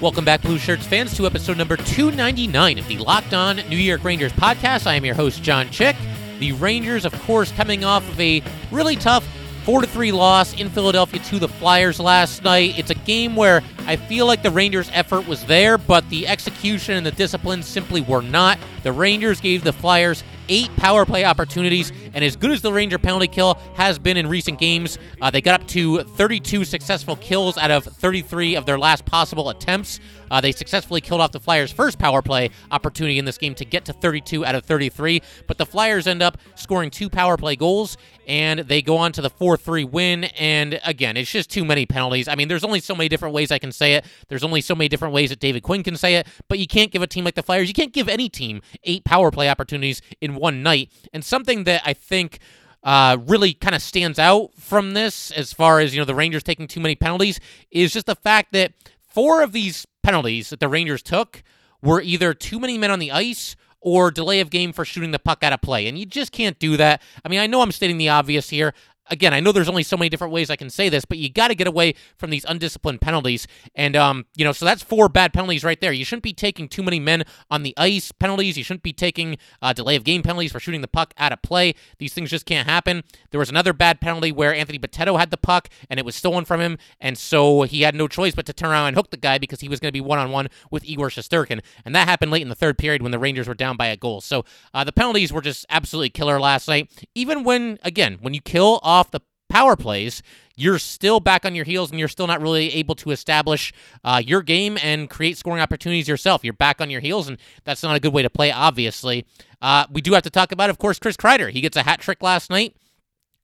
Welcome back, Blue Shirts fans, to episode number 299 of the Locked On New York Rangers podcast. I am your host, John Chick. The Rangers, of course, coming off of a really tough 4 3 loss in Philadelphia to the Flyers last night. It's a game where I feel like the Rangers' effort was there, but the execution and the discipline simply were not. The Rangers gave the Flyers eight power play opportunities, and as good as the Ranger penalty kill has been in recent games, uh, they got up to 32 successful kills out of 33 of their last possible attempts. Uh, they successfully killed off the Flyers' first power play opportunity in this game to get to 32 out of 33, but the Flyers end up scoring two power play goals, and they go on to the 4 3 win. And again, it's just too many penalties. I mean, there's only so many different ways I can say it. There's only so many different ways that David Quinn can say it, but you can't give a team like the Flyers, you can't give any team eight power play opportunities in one night. And something that I think uh, really kind of stands out from this, as far as you know, the Rangers taking too many penalties, is just the fact that four of these penalties that the Rangers took were either too many men on the ice or delay of game for shooting the puck out of play. And you just can't do that. I mean, I know I'm stating the obvious here again, I know there's only so many different ways I can say this, but you got to get away from these undisciplined penalties. And, um, you know, so that's four bad penalties right there. You shouldn't be taking too many men on the ice penalties. You shouldn't be taking uh, delay of game penalties for shooting the puck out of play. These things just can't happen. There was another bad penalty where Anthony Bitetto had the puck and it was stolen from him. And so he had no choice but to turn around and hook the guy because he was going to be one on one with Igor Shesterkin. And that happened late in the third period when the Rangers were down by a goal. So uh, the penalties were just absolutely killer last night. Even when, again, when you kill off the power plays, you're still back on your heels and you're still not really able to establish uh, your game and create scoring opportunities yourself. You're back on your heels, and that's not a good way to play, obviously. Uh, we do have to talk about, of course, Chris Kreider. He gets a hat trick last night.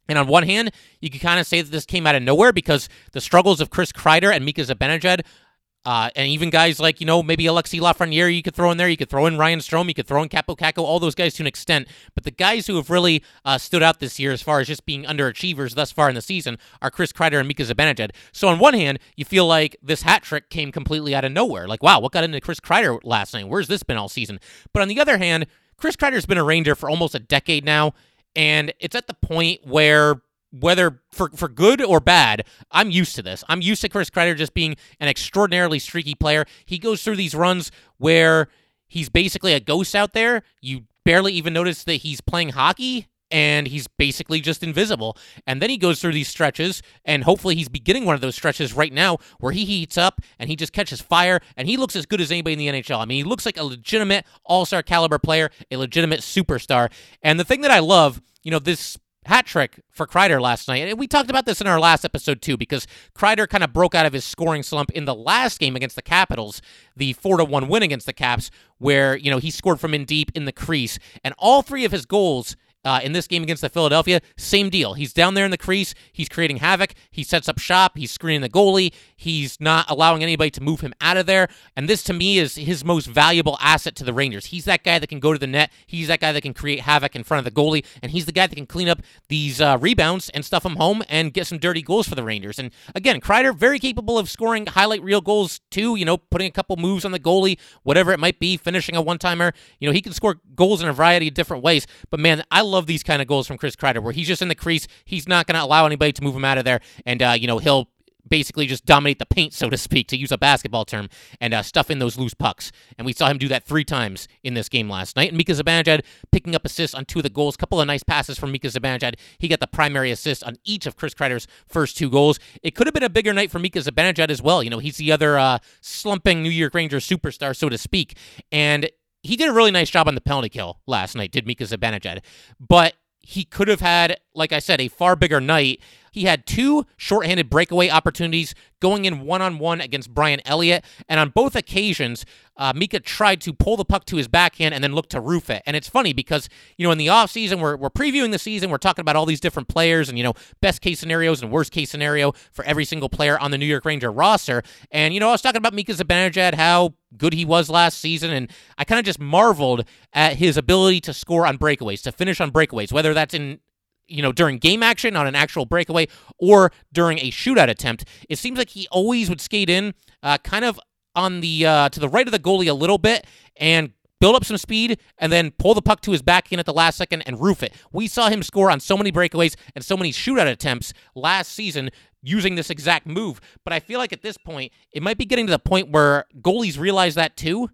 And on one hand, you can kind of say that this came out of nowhere because the struggles of Chris Kreider and Mika Zibanejad uh, and even guys like, you know, maybe Alexi Lafreniere you could throw in there. You could throw in Ryan Strome. You could throw in Kaapo Kakko, all those guys to an extent. But the guys who have really uh, stood out this year as far as just being underachievers thus far in the season are Chris Kreider and Mika Zibanejad. So on one hand, you feel like this hat trick came completely out of nowhere. Like, wow, what got into Chris Kreider last night? Where's this been all season? But on the other hand, Chris Kreider's been a Ranger for almost a decade now. And it's at the point where whether for, for good or bad, I'm used to this. I'm used to Chris Kreider just being an extraordinarily streaky player. He goes through these runs where he's basically a ghost out there. You barely even notice that he's playing hockey and he's basically just invisible. And then he goes through these stretches, and hopefully he's beginning one of those stretches right now where he heats up and he just catches fire, and he looks as good as anybody in the NHL. I mean, he looks like a legitimate all star caliber player, a legitimate superstar. And the thing that I love, you know, this hat trick for Kreider last night. And we talked about this in our last episode too, because Kreider kind of broke out of his scoring slump in the last game against the Capitals, the four to one win against the Caps, where you know he scored from in deep in the crease, and all three of his goals uh, in this game against the Philadelphia, same deal. He's down there in the crease. He's creating havoc. He sets up shop. He's screening the goalie. He's not allowing anybody to move him out of there. And this, to me, is his most valuable asset to the Rangers. He's that guy that can go to the net. He's that guy that can create havoc in front of the goalie. And he's the guy that can clean up these uh, rebounds and stuff them home and get some dirty goals for the Rangers. And again, Kreider, very capable of scoring highlight reel goals too, you know, putting a couple moves on the goalie, whatever it might be, finishing a one timer. You know, he can score goals in a variety of different ways. But man, I love love these kind of goals from Chris Kreider, where he's just in the crease. He's not going to allow anybody to move him out of there, and uh, you know he'll basically just dominate the paint, so to speak, to use a basketball term, and uh, stuff in those loose pucks. And we saw him do that three times in this game last night. And Mika Zibanejad picking up assists on two of the goals. Couple of nice passes from Mika Zibanejad. He got the primary assist on each of Chris Kreider's first two goals. It could have been a bigger night for Mika Zibanejad as well. You know, he's the other uh, slumping New York Rangers superstar, so to speak. And he did a really nice job on the penalty kill last night, did Mika Zibanejad. But he could have had, like I said, a far bigger night. He had two shorthanded breakaway opportunities going in one on one against Brian Elliott. And on both occasions, uh, Mika tried to pull the puck to his backhand and then look to roof it. And it's funny because, you know, in the offseason, we're, we're previewing the season, we're talking about all these different players and, you know, best case scenarios and worst case scenario for every single player on the New York Ranger roster. And, you know, I was talking about Mika Zibanejad, how good he was last season. And I kind of just marveled at his ability to score on breakaways, to finish on breakaways, whether that's in you know, during game action on an actual breakaway or during a shootout attempt. It seems like he always would skate in uh, kind of on the uh, to the right of the goalie a little bit and build up some speed and then pull the puck to his back backhand at the last second and roof it. We saw him score on so many breakaways and so many shootout attempts last season using this exact move. But I feel like at this point, it might be getting to the point where goalies realize that too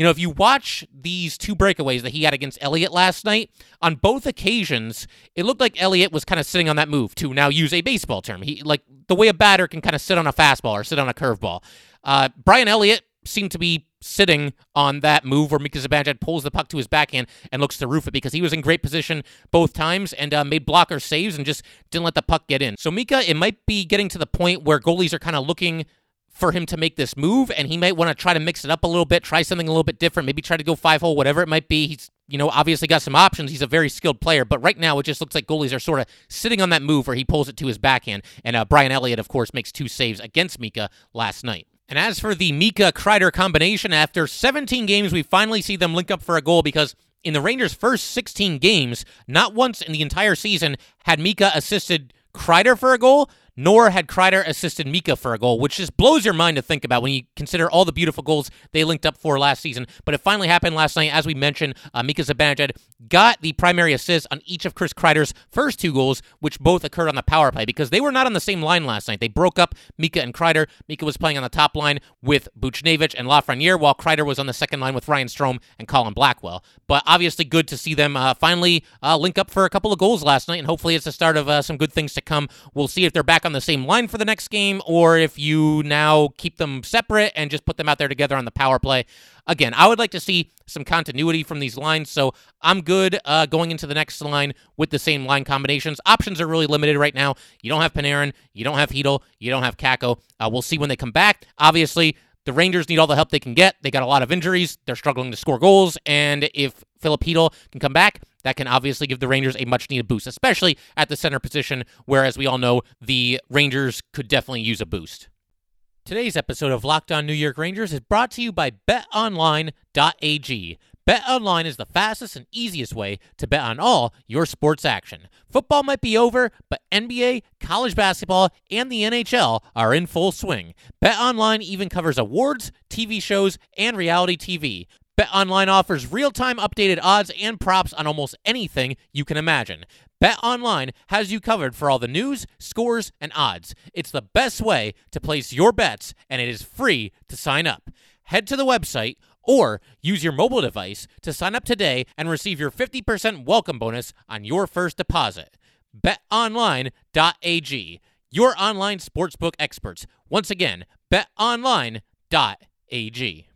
you know, if you watch these two breakaways that he had against Elliott last night, on both occasions, it looked like Elliott was kind of sitting on that move to now use a baseball term. He like the way a batter can kind of sit on a fastball or sit on a curveball. Uh, Brian Elliott seemed to be sitting on that move where Mika Zibanejad pulls the puck to his backhand and looks to roof it because he was in great position both times and uh, made blocker saves and just didn't let the puck get in. So Mika, it might be getting to the point where goalies are kind of looking for him to make this move, and he might want to try to mix it up a little bit, try something a little bit different, maybe try to go five hole, whatever it might be. He's you know obviously got some options. He's a very skilled player, but right now it just looks like goalies are sort of sitting on that move where he pulls it to his backhand. And uh, Brian Elliott, of course, makes two saves against Mika last night. And as for the Mika Kreider combination, after 17 games, we finally see them link up for a goal because in the Rangers' first 16 games, not once in the entire season had Mika assisted Kreider for a goal nor had Kreider assisted Mika for a goal, which just blows your mind to think about when you consider all the beautiful goals they linked up for last season. But it finally happened last night. As we mentioned, uh, Mika Zibanejad got the primary assist on each of Chris Kreider's first two goals, which both occurred on the power play because they were not on the same line last night. They broke up Mika and Kreider. Mika was playing on the top line with Buchnevich and Lafreniere, while Kreider was on the second line with Ryan Strome and Colin Blackwell. But obviously, good to see them uh, finally uh, link up for a couple of goals last night, and hopefully, it's the start of uh, some good things to come. We'll see if they're back on the same line for the next game or if you now keep them separate and just put them out there together on the power play. Again, I would like to see some continuity from these lines, so I'm good uh, going into the next line with the same line combinations. Options are really limited right now. You don't have Panarin, you don't have Chytil, you don't have Kakko. Uh, we'll see when they come back. Obviously, the Rangers need all the help they can get. They got a lot of injuries. They're struggling to score goals. And if Chytil can come back, that can obviously give the Rangers a much needed boost, especially at the center position, where, as we all know, the Rangers could definitely use a boost. Today's episode of Locked On New York Rangers is brought to you by betonline.ag. BetOnline is the fastest and easiest way to bet on all your sports action. Football might be over, but NBA, college basketball, and the NHL are in full swing. BetOnline even covers awards, TV shows, and reality TV. BetOnline offers real-time updated odds and props on almost anything you can imagine. BetOnline has you covered for all the news, scores, and odds. It's the best way to place your bets, and it is free to sign up. Head to the website or use your mobile device to sign up today and receive your 50% welcome bonus on your first deposit. BetOnline.ag, your online sportsbook experts. Once again, betonline.ag.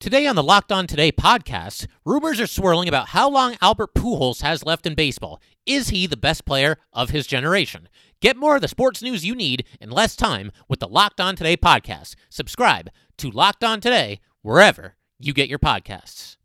Today on the Locked On Today podcast, rumors are swirling about how long Albert Pujols has left in baseball. Is he the best player of his generation? Get more of the sports news you need in less time with the Locked On Today podcast. Subscribe to Locked On Today wherever you get your podcasts.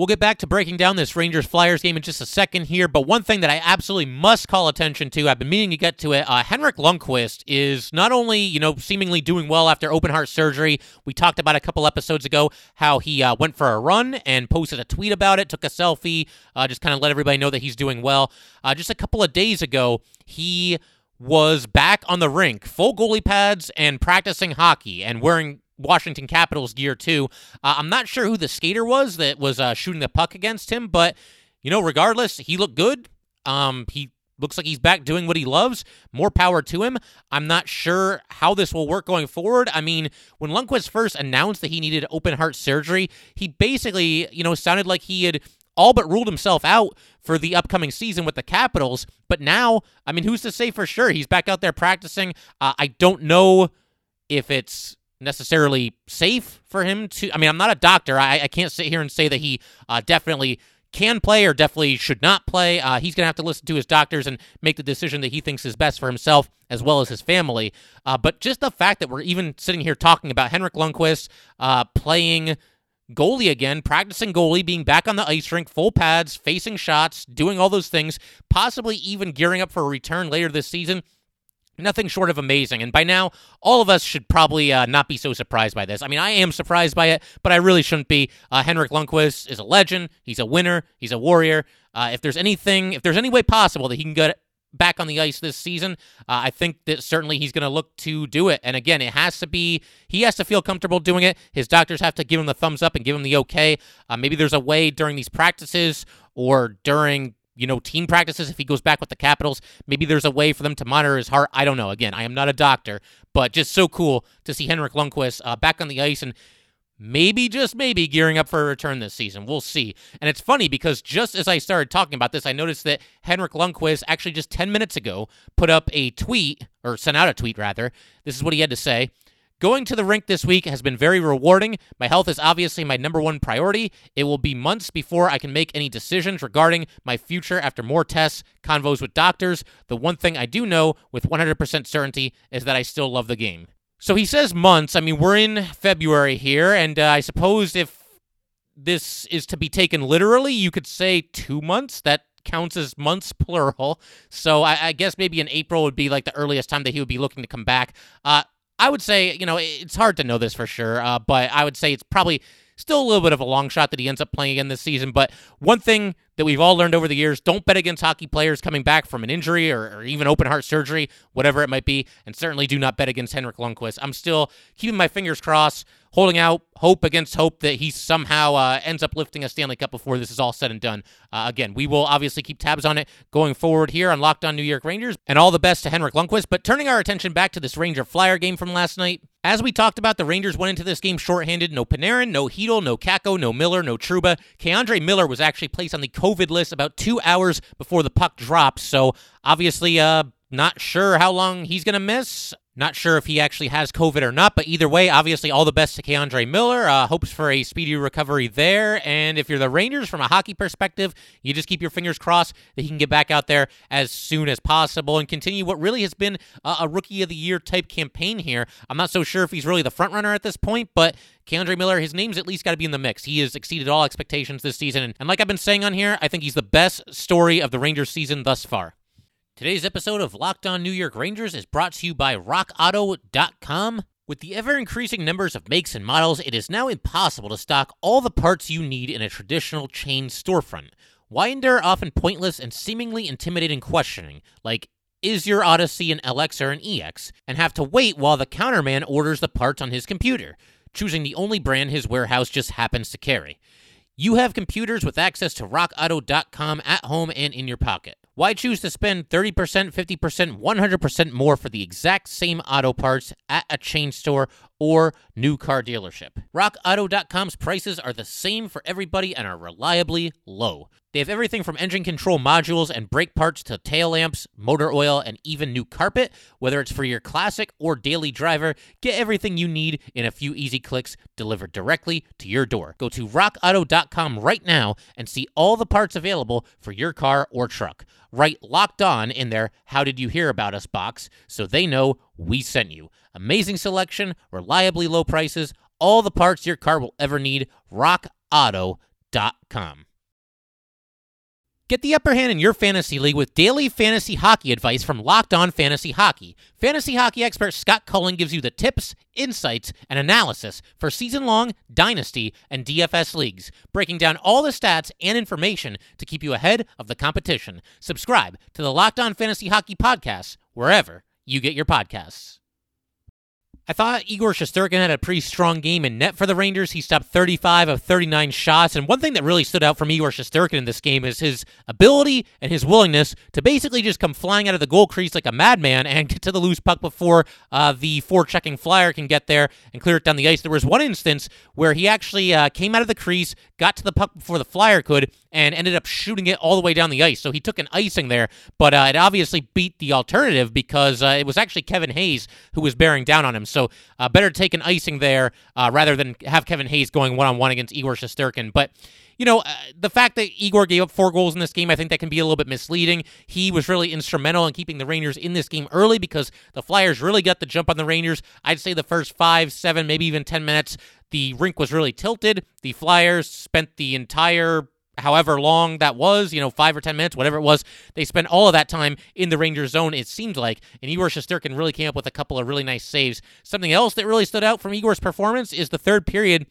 We'll get back to breaking down this Rangers Flyers game in just a second here, but one thing that I absolutely must call attention to, I've been meaning to get to it. Uh, Henrik Lundqvist is not only, you know, seemingly doing well after open heart surgery. We talked about a couple episodes ago how he uh, went for a run and posted a tweet about it, took a selfie, uh, just kind of let everybody know that he's doing well. Uh, just a couple of days ago, he was back on the rink, full goalie pads, and practicing hockey and wearing Washington Capitals gear too. Uh, I'm not sure who the skater was that was uh, shooting the puck against him, but you know, regardless, he looked good. Um, he looks like he's back doing what he loves. More power to him. I'm not sure how this will work going forward. I mean, when Lundqvist first announced that he needed open heart surgery, he basically, you know, sounded like he had all but ruled himself out for the upcoming season with the Capitals. But now, I mean, who's to say for sure? He's back out there practicing. Uh, I don't know if it's necessarily safe for him to. I mean, I'm not a doctor. I, I can't sit here and say that he uh, definitely can play or definitely should not play. Uh, he's going to have to listen to his doctors and make the decision that he thinks is best for himself as well as his family. Uh, but just the fact that we're even sitting here talking about Henrik Lundqvist uh, playing goalie again, practicing goalie, being back on the ice rink, full pads, facing shots, doing all those things, possibly even gearing up for a return later this season. Nothing short of amazing. And by now, all of us should probably uh, not be so surprised by this. I mean, I am surprised by it, but I really shouldn't be. Uh, Henrik Lundqvist is a legend. He's a winner. He's a warrior. Uh, if there's anything, if there's any way possible that he can get back on the ice this season, uh, I think that certainly he's going to look to do it. And again, it has to be, he has to feel comfortable doing it. His doctors have to give him the thumbs up and give him the okay. Uh, maybe there's a way during these practices or during you know, team practices if he goes back with the Capitals. Maybe there's a way for them to monitor his heart. I don't know. Again, I am not a doctor, but just so cool to see Henrik Lundqvist uh, back on the ice and maybe just maybe gearing up for a return this season. We'll see. And it's funny because just as I started talking about this, I noticed that Henrik Lundqvist actually just 10 minutes ago put up a tweet or sent out a tweet rather. This is what he had to say. Going to the rink this week has been very rewarding. My health is obviously my number one priority. It will be months before I can make any decisions regarding my future after more tests, convos with doctors. The one thing I do know with 100% certainty is that I still love the game. So he says months. I mean, we're in February here, and uh, I suppose if this is to be taken literally, you could say two months. That counts as months plural. So I, I, guess maybe in April would be like the earliest time that he would be looking to come back. Uh, I would say, you know, it's hard to know this for sure, uh, but I would say it's probably still a little bit of a long shot that he ends up playing again this season. But one thing that we've all learned over the years don't bet against hockey players coming back from an injury or, or, even open heart surgery, whatever it might be. And certainly do not bet against Henrik Lundqvist. I'm still keeping my fingers crossed holding out hope against hope that he somehow uh, ends up lifting a Stanley Cup before this is all said and done. Uh, again, we will obviously keep tabs on it going forward here on Locked On New York Rangers, and all the best to Henrik Lundqvist. But turning our attention back to this Ranger Flyer game from last night, as we talked about, the Rangers went into this game shorthanded. No Panarin, no Chytil, no Kakko, no Miller, no Trouba. K'Andre Miller was actually placed on the COVID list about two hours before the puck dropped, so obviously, uh, not sure how long he's going to miss. Not sure if he actually has COVID or not, but either way, obviously, all the best to K'Andre Miller. Uh, hopes for a speedy recovery there. And if you're the Rangers, from a hockey perspective, you just keep your fingers crossed that he can get back out there as soon as possible and continue what really has been a, a rookie of the year type campaign here. I'm not so sure if he's really the front runner at this point, but K'Andre Miller, his name's at least got to be in the mix. He has exceeded all expectations this season. And like I've been saying on here, I think he's the best story of the Rangers season thus far. Today's episode of Locked On New York Rangers is brought to you by RockAuto.com. With the ever increasing numbers of makes and models, it is now impossible to stock all the parts you need in a traditional chain storefront. Why endure often pointless and seemingly intimidating questioning, like, is your Odyssey an LX or an EX, and have to wait while the counterman orders the parts on his computer, choosing the only brand his warehouse just happens to carry? You have computers with access to rockauto.com at home and in your pocket. Why choose to spend 30%, 50%, 100% more for the exact same auto parts at a chain store or new car dealership? RockAuto.com's prices are the same for everybody and are reliably low. They have everything from engine control modules and brake parts to tail lamps, motor oil, and even new carpet. Whether it's for your classic or daily driver, get everything you need in a few easy clicks delivered directly to your door. Go to rockauto.com right now and see all the parts available for your car or truck. Write locked on in their How Did You Hear About Us box so they know we sent you. Amazing selection, reliably low prices, all the parts your car will ever need. RockAuto.com. Get the upper hand in your fantasy league with daily fantasy hockey advice from Locked On Fantasy Hockey. Fantasy hockey expert Scott Cullen gives you the tips, insights, and analysis for season long, dynasty, and DFS leagues, breaking down all the stats and information to keep you ahead of the competition. Subscribe to the Locked On Fantasy Hockey podcast wherever you get your podcasts. I thought Igor Shesterkin had a pretty strong game in net for the Rangers. He stopped 35 of 39 shots. And one thing that really stood out from Igor Shesterkin in this game is his ability and his willingness to basically just come flying out of the goal crease like a madman and get to the loose puck before uh, the forechecking flyer can get there and clear it down the ice. There was one instance where he actually uh, came out of the crease, got to the puck before the flyer could, and ended up shooting it all the way down the ice. So he took an icing there, but uh, it obviously beat the alternative because uh, it was actually Kevin Hayes who was bearing down on him. So So uh, better take an icing there uh, rather than have Kevin Hayes going one on one against Igor Shesterkin. But you know, uh, the fact that Igor gave up four goals in this game, I think that can be a little bit misleading. He was really instrumental in keeping the Rangers in this game early because the Flyers really got the jump on the Rangers. I'd say the first five, seven, maybe even 10 minutes, the rink was really tilted. The Flyers spent the entire however long that was, you know, five or 10 minutes, whatever it was, they spent all of that time in the Rangers zone, it seemed like. And Igor Shesterkin really came up with a couple of really nice saves. Something else that really stood out from Igor's performance is the third period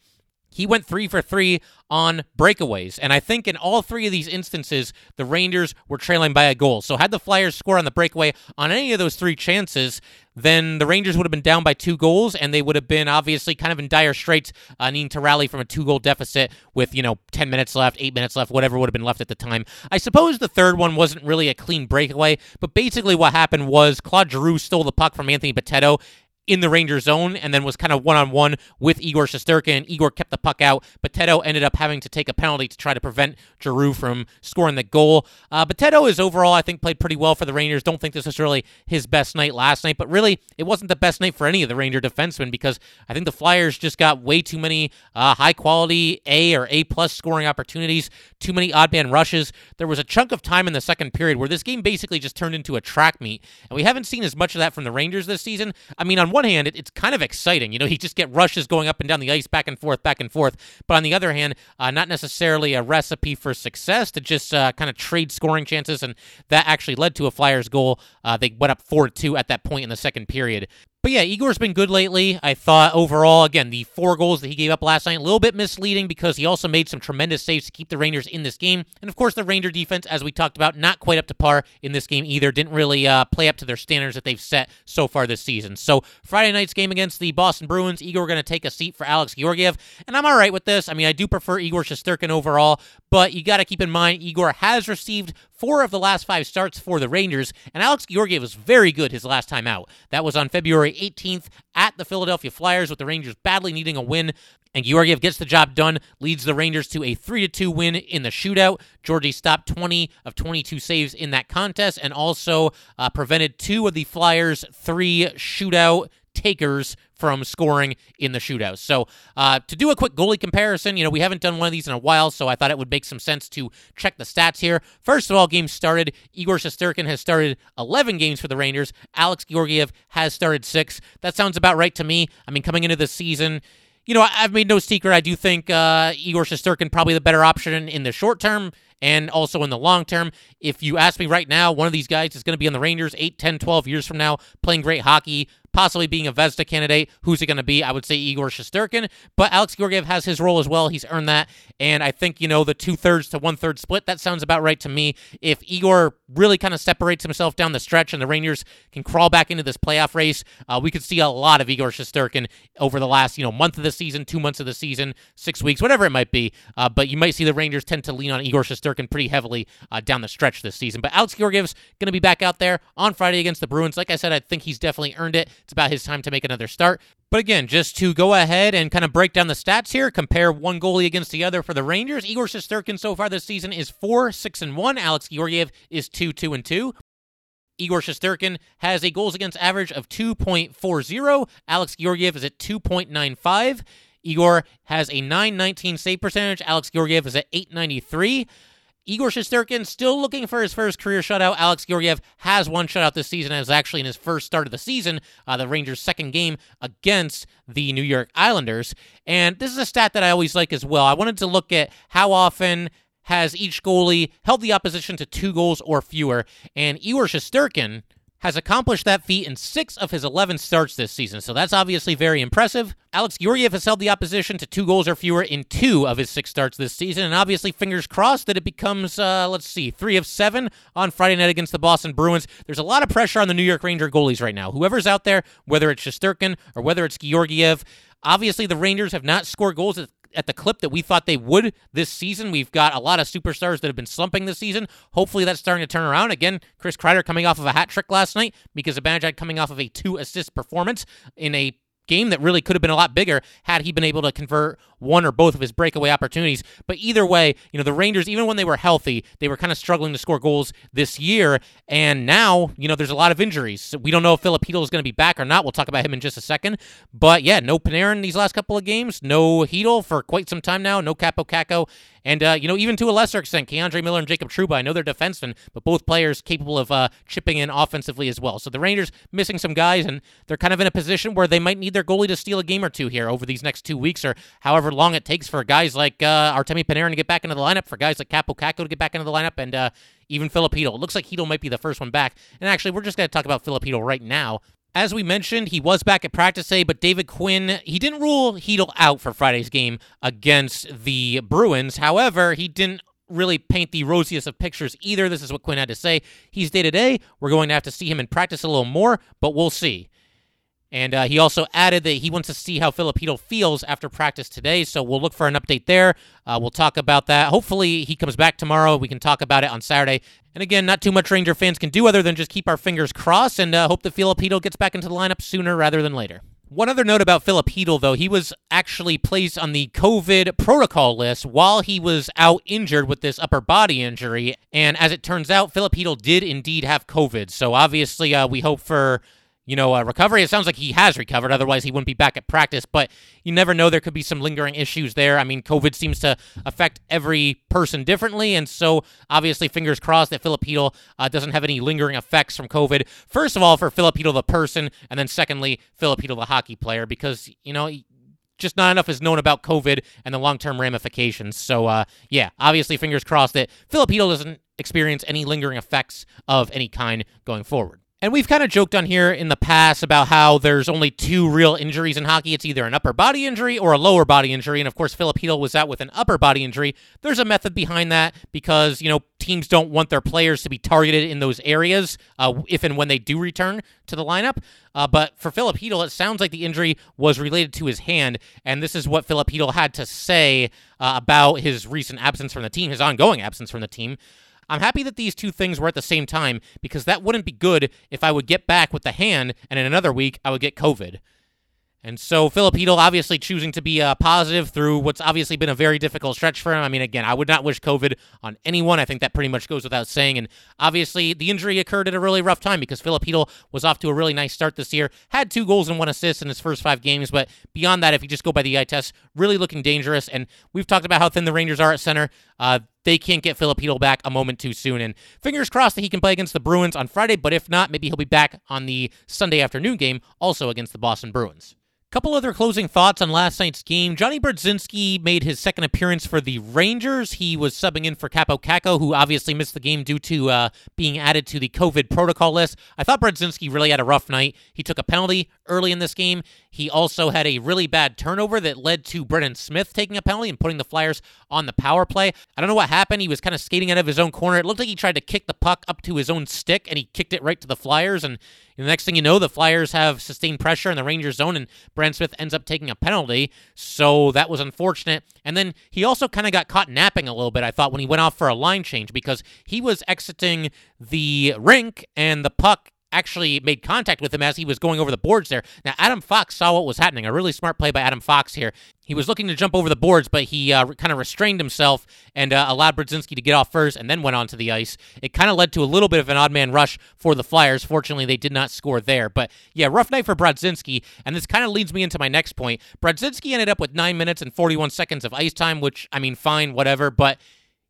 he went three for three on breakaways. And I think in all three of these instances, the Rangers were trailing by a goal. So, had the Flyers score on the breakaway on any of those three chances, then the Rangers would have been down by two goals, and they would have been obviously kind of in dire straits, uh, needing to rally from a two goal deficit with, you know, 10 minutes left, eight minutes left, whatever would have been left at the time. I suppose the third one wasn't really a clean breakaway, but basically what happened was Claude Giroux stole the puck from Anthony Bitetto in the Rangers zone and then was kind of one on one with Igor Shesterkin. Igor kept the puck out. but Bitetto ended up having to take a penalty to try to prevent Giroux from scoring the goal. Uh, Bitetto is overall, I think, played pretty well for the Rangers. Don't think this was really his best night last night, but really, it wasn't the best night for any of the Ranger defensemen because I think the Flyers just got way too many uh, high quality A or A plus scoring opportunities, too many odd man rushes. There was a chunk of time in the second period where this game basically just turned into a track meet, and we haven't seen as much of that from the Rangers this season. I mean, on one hand, it, it's kind of exciting. You know, you just get rushes going up and down the ice, back and forth, back and forth. But on the other hand, uh, not necessarily a recipe for success to just uh, kind of trade scoring chances, and that actually led to a Flyers goal. Uh, they went up 4 2 at that point in the second period. But yeah, Igor's been good lately. I thought overall, again, the four goals that he gave up last night, a little bit misleading because he also made some tremendous saves to keep the Rangers in this game. And of course, the Ranger defense, as we talked about, not quite up to par in this game either. Didn't really uh, play up to their standards that they've set so far this season. So Friday night's game against the Boston Bruins, Igor going to take a seat for Alex Georgiev. And I'm all right with this. I mean, I do prefer Igor Shesterkin overall, but you got to keep in mind, Igor has received four of the last five starts for the Rangers, and Alex Georgiev was very good his last time out. That was on February 18th at the Philadelphia Flyers, with the Rangers badly needing a win. And Georgiev gets the job done, leads the Rangers to a 3 2 win in the shootout. Georgie stopped 20 of 22 saves in that contest and also uh, prevented two of the Flyers' three shootout takers from scoring in the shootout. So, uh, to do a quick goalie comparison, you know, we haven't done one of these in a while, so I thought it would make some sense to check the stats here. First of all, games started. Igor Shesterkin has started 11 games for the Rangers. Alex Georgiev has started six. That sounds about right to me. I mean, coming into the season, you know, I've made no secret. I do think uh, Igor Shesterkin probably the better option in the short term and also in the long term. If you ask me right now, one of these guys is going to be on the Rangers 8, 10, 12 years from now, playing great hockey, possibly being a Vezina candidate. Who's it going to be? I would say Igor Shesterkin, but Alex Georgiev has his role as well. He's earned that, and I think you know the two thirds to one third split. That sounds about right to me. If Igor really kind of separates himself down the stretch, and the Rangers can crawl back into this playoff race, uh, we could see a lot of Igor Shesterkin over the last you know month of the season, two months of the season, six weeks, whatever it might be. Uh, but you might see the Rangers tend to lean on Igor Shesterkin pretty heavily uh, down the stretch this season. But Alex Georgiev's going to be back out there on Friday against the Bruins. Like I said, I think he's definitely earned it. It's about his time to make another start. But again, just to go ahead and kind of break down the stats here, compare one goalie against the other for the Rangers. Igor Shesterkin so far this season is 4 6 and 1. Alex Georgiev is 2 2 and 2. Igor Shesterkin has a goals against average of 2.40. Alex Georgiev is at 2.95. Igor has a 919 save percentage. Alex Georgiev is at 893. Igor Shesterkin still looking for his first career shutout. Alex Georgiev has one shutout this season. It was actually in his first start of the season, uh, the Rangers' second game against the New York Islanders. And this is a stat that I always like as well. I wanted to look at how often has each goalie held the opposition to two goals or fewer. And Igor Shesterkin has accomplished that feat in six of his 11 starts this season, so that's obviously very impressive. Alex Georgiev has held the opposition to two goals or fewer in two of his six starts this season, and obviously, fingers crossed that it becomes, uh, let's see, three of seven on Friday night against the Boston Bruins. There's a lot of pressure on the New York Ranger goalies right now. Whoever's out there, whether it's Shesterkin or whether it's Georgiev, obviously the Rangers have not scored goals at the clip that we thought they would this season. We've got a lot of superstars that have been slumping this season. Hopefully that's starting to turn around. Again, Chris Kreider coming off of a hat trick last night because Zibanejad coming off of a two assist performance in a game that really could have been a lot bigger had he been able to convert one or both of his breakaway opportunities. But either way, you know, the Rangers, even when they were healthy, they were kind of struggling to score goals this year. And now, you know, there's a lot of injuries. We don't know if Filip Chytil is going to be back or not. We'll talk about him in just a second. But yeah, no Panarin these last couple of games, no Chytil for quite some time now, no Kaapo Kakko. And, uh, you know, even to a lesser extent, K'Andre Miller and Jacob Trouba, I know they're defensemen, but both players capable of uh, chipping in offensively as well. So the Rangers missing some guys, and they're kind of in a position where they might need their goalie to steal a game or two here over these next two weeks or however long it takes for guys like uh, Artemi Panarin to get back into the lineup, for guys like Kaapo Kakko to get back into the lineup, and uh, even Filip Chytil. It looks like Chytil might be the first one back. And actually, we're just going to talk about Filip Chytil right now. As we mentioned, he was back at practice today, but David Quinn, he didn't rule Chytil out for Friday's game against the Bruins. However, he didn't really paint the rosiest of pictures either. This is what Quinn had to say. He's day to day. We're going to have to see him in practice a little more, but we'll see. And uh, he also added that he wants to see how Filip Chytil feels after practice today. So we'll look for an update there. Uh, we'll talk about that. Hopefully, he comes back tomorrow. We can talk about it on Saturday. And again, not too much Ranger fans can do other than just keep our fingers crossed and uh, hope that Filip Chytil gets back into the lineup sooner rather than later. One other note about Filip Chytil, though, he was actually placed on the COVID protocol list while he was out injured with this upper body injury. And as it turns out, Filip Chytil did indeed have COVID. So obviously, uh, we hope for you know, uh, recovery. It sounds like he has recovered. Otherwise, he wouldn't be back at practice. But you never know. There could be some lingering issues there. I mean, COVID seems to affect every person differently. And so, obviously, fingers crossed that Filip Chytil uh, doesn't have any lingering effects from COVID. First of all, for Filip Chytil, the person. And then, secondly, Filip Chytil, the hockey player. Because, you know, just not enough is known about COVID and the long term ramifications. So, uh, yeah, obviously, fingers crossed that Filip Chytil doesn't experience any lingering effects of any kind going forward. And we've kind of joked on here in the past about how there's only two real injuries in hockey. It's either an upper body injury or a lower body injury. And of course, Filip Chytil was out with an upper body injury. There's a method behind that because, you know, teams don't want their players to be targeted in those areas uh, if and when they do return to the lineup. Uh, but for Filip Chytil, it sounds like the injury was related to his hand. And this is what Filip Chytil had to say uh, about his recent absence from the team, his ongoing absence from the team. I'm happy that these two things were at the same time because that wouldn't be good if I would get back with the hand and in another week I would get COVID. And so Filip Chytil obviously choosing to be uh, positive through what's obviously been a very difficult stretch for him. I mean, again, I would not wish COVID on anyone. I think that pretty much goes without saying. And obviously, the injury occurred at a really rough time because Filip Chytil was off to a really nice start this year, had two goals and one assist in his first five games. But beyond that, if you just go by the eye test, really looking dangerous. And we've talked about how thin the Rangers are at center. Uh, they can't get Filip Chytil back a moment too soon. And fingers crossed that he can play against the Bruins on Friday. But if not, maybe he'll be back on the Sunday afternoon game, also against the Boston Bruins. Couple other closing thoughts on last night's game. Johnny Brodzinski made his second appearance for the Rangers. He was subbing in for Kaapo Kakko, who obviously missed the game due to uh, being added to the COVID protocol list. I thought Brodzinski really had a rough night. He took a penalty early in this game. He also had a really bad turnover that led to Brendan Smith taking a penalty and putting the Flyers on the power play. I don't know what happened. He was kind of skating out of his own corner. It looked like he tried to kick the puck up to his own stick, and he kicked it right to the Flyers. And the next thing you know, the Flyers have sustained pressure in the Rangers zone, and Brand Smith ends up taking a penalty. So that was unfortunate. And then he also kind of got caught napping a little bit, I thought, when he went off for a line change because he was exiting the rink and the puck actually made contact with him as he was going over the boards there. Now, Adam Fox saw what was happening. A really smart play by Adam Fox here. He was looking to jump over the boards, but he uh, kind of restrained himself and uh, allowed Brodzinski to get off first and then went onto the ice. It kind of led to a little bit of an odd man rush for the Flyers. Fortunately, they did not score there. But yeah, rough night for Brodzinski. And this kind of leads me into my next point. Brodzinski ended up with 9 minutes and 41 seconds of ice time, which, I mean, fine, whatever. But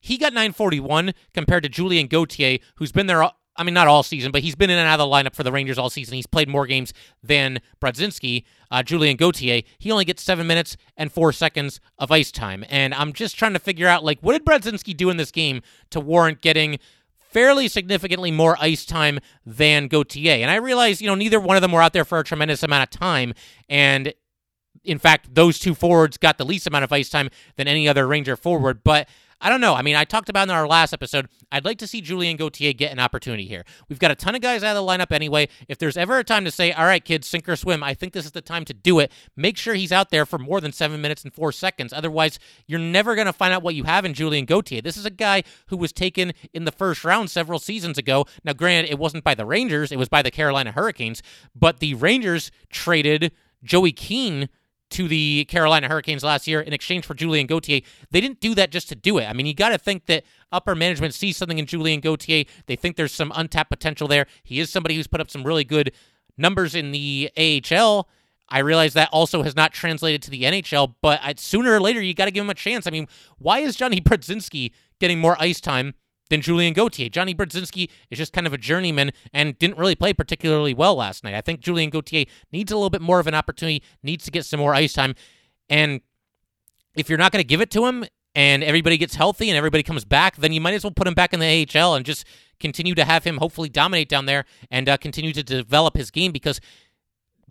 he got 941 compared to Julien Gauthier, who's been there I mean, not all season, but he's been in and out of the lineup for the Rangers all season. He's played more games than Brodzinski, uh, Julien Gauthier. He only gets seven minutes and four seconds of ice time. And I'm just trying to figure out, like, what did Brodzinski do in this game to warrant getting fairly significantly more ice time than Gauthier? And I realize, you know, neither one of them were out there for a tremendous amount of time. And in fact, those two forwards got the least amount of ice time than any other Ranger forward. But I don't know. I mean, I talked about in our last episode, I'd like to see Julien Gauthier get an opportunity here. We've got a ton of guys out of the lineup anyway. If there's ever a time to say, all right, kids, sink or swim, I think this is the time to do it. Make sure he's out there for more than seven minutes and four seconds. Otherwise, you're never going to find out what you have in Julien Gauthier. This is a guy who was taken in the first round several seasons ago. Now, granted, it wasn't by the Rangers, it was by the Carolina Hurricanes, but the Rangers traded Joey Keane to the Carolina Hurricanes last year in exchange for Julien Gauthier. They didn't do that just to do it. I mean, you got to think that upper management sees something in Julien Gauthier. They think there's some untapped potential there. He is somebody who's put up some really good numbers in the AHL. I realize that also has not translated to the NHL, but sooner or later you got to give him a chance. I mean, why is Johnny Brodzinski getting more ice time than Julien Gauthier. Johnny Brodzinski is just kind of a journeyman and didn't really play particularly well last night. I think Julien Gauthier needs a little bit more of an opportunity, needs to get some more ice time. And if you're not going to give it to him and everybody gets healthy and everybody comes back, then you might as well put him back in the AHL and just continue to have him hopefully dominate down there and uh, continue to develop his game because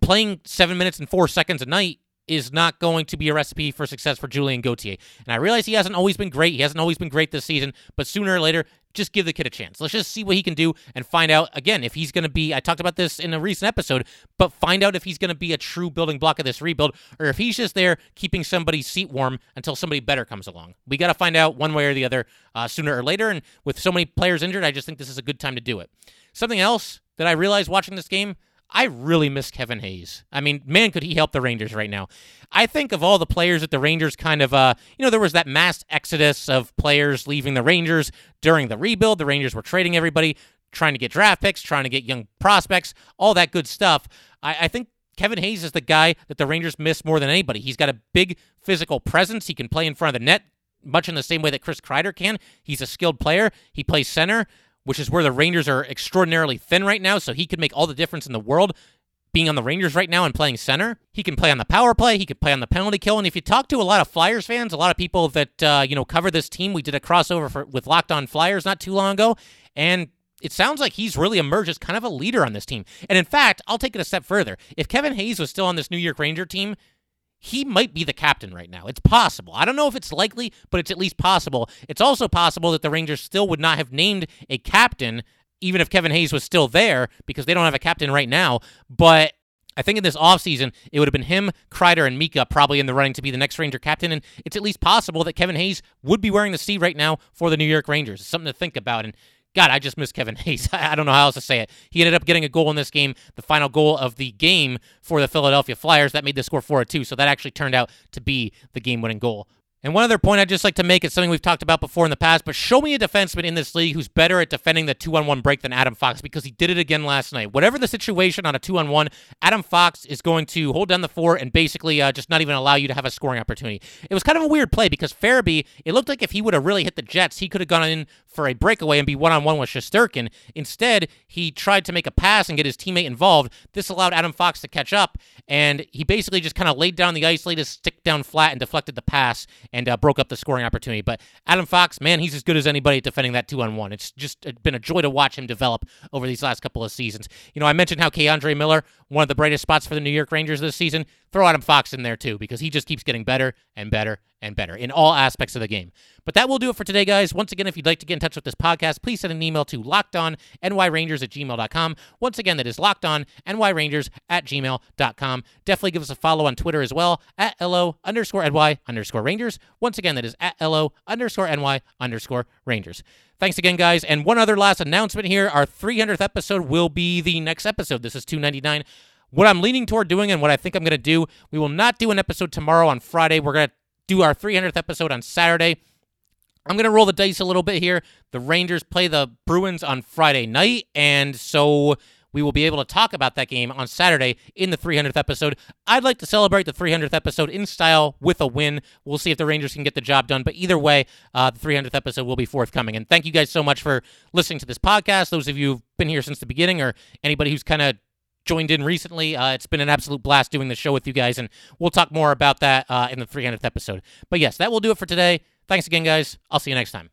playing seven minutes and four seconds a night is not going to be a recipe for success for Julien Gauthier. And I realize he hasn't always been great. He hasn't always been great this season, but sooner or later, just give the kid a chance. Let's just see what he can do and find out again if he's going to be. I talked about this in a recent episode, but find out if he's going to be a true building block of this rebuild or if he's just there keeping somebody's seat warm until somebody better comes along. We got to find out one way or the other uh, sooner or later. And with so many players injured, I just think this is a good time to do it. Something else that I realized watching this game I really miss Kevin Hayes. I mean, man, could he help the Rangers right now? I think of all the players that the Rangers kind of, uh, you know, there was that mass exodus of players leaving the Rangers during the rebuild. The Rangers were trading everybody, trying to get draft picks, trying to get young prospects, all that good stuff. I, I think Kevin Hayes is the guy that the Rangers miss more than anybody. He's got a big physical presence. He can play in front of the net, much in the same way that Chris Kreider can. He's a skilled player. He plays center which is where the Rangers are extraordinarily thin right now. So he could make all the difference in the world being on the Rangers right now and playing center. He can play on the power play. He could play on the penalty kill. And if you talk to a lot of Flyers fans, a lot of people that uh, you know cover this team, we did a crossover for, with Locked On Flyers not too long ago, and it sounds like he's really emerged as kind of a leader on this team. And in fact, I'll take it a step further. If Kevin Hayes was still on this New York Ranger team, he might be the captain right now. It's possible. I don't know if it's likely, but it's at least possible. It's also possible that the Rangers still would not have named a captain even if Kevin Hayes was still there because they don't have a captain right now. But I think in this offseason, it would have been him, Kreider, and Mika probably in the running to be the next Ranger captain. And it's at least possible that Kevin Hayes would be wearing the C right now for the New York Rangers. It's something to think about. And God, I just miss Kevin Hayes. I don't know how else to say it. He ended up getting a goal in this game, the final goal of the game for the Philadelphia Flyers. That made the score 4 2. So that actually turned out to be the game winning goal and one other point I'd just like to make is something we've talked about before in the past, but show me a defenseman in this league who's better at defending the two on one break than Adam Fox because he did it again last night. Whatever the situation on a two on one, Adam Fox is going to hold down the four and basically uh, just not even allow you to have a scoring opportunity. It was kind of a weird play because Farabee, it looked like if he would have really hit the Jets, he could have gone in for a breakaway and be one on one with Shesterkin. Instead, he tried to make a pass and get his teammate involved. This allowed Adam Fox to catch up, and he basically just kind of laid down the ice, laid his stick down flat, and deflected the pass and uh, broke up the scoring opportunity. But Adam Fox, man, he's as good as anybody defending that two on one. It's just been a joy to watch him develop over these last couple of seasons. You know, I mentioned how K'Andre Miller, one of the brightest spots for the New York Rangers this season. Throw Adam Fox in there too because he just keeps getting better and better and better in all aspects of the game. But that will do it for today, guys. Once again, if you'd like to get in touch with this podcast, please send an email to lockedonnyrangers at gmail.com. Once again, that is lockedonnyrangers at gmail.com. Definitely give us a follow on Twitter as well at LO underscore NY underscore Rangers. Once again, that is at LO underscore NY underscore Rangers. Thanks again, guys. And one other last announcement here. Our 300th episode will be the next episode. This is 299. What I'm leaning toward doing and what I think I'm going to do, we will not do an episode tomorrow on Friday. We're going to do our 300th episode on Saturday. I'm going to roll the dice a little bit here. The Rangers play the Bruins on Friday night, and so we will be able to talk about that game on Saturday in the 300th episode. I'd like to celebrate the 300th episode in style with a win. We'll see if the Rangers can get the job done, but either way, uh, the 300th episode will be forthcoming. And thank you guys so much for listening to this podcast. Those of you who've been here since the beginning, or anybody who's kind of joined in recently. Uh, it's been an absolute blast doing the show with you guys, and we'll talk more about that uh, in the 300th episode. But yes, that will do it for today. Thanks again, guys. I'll see you next time.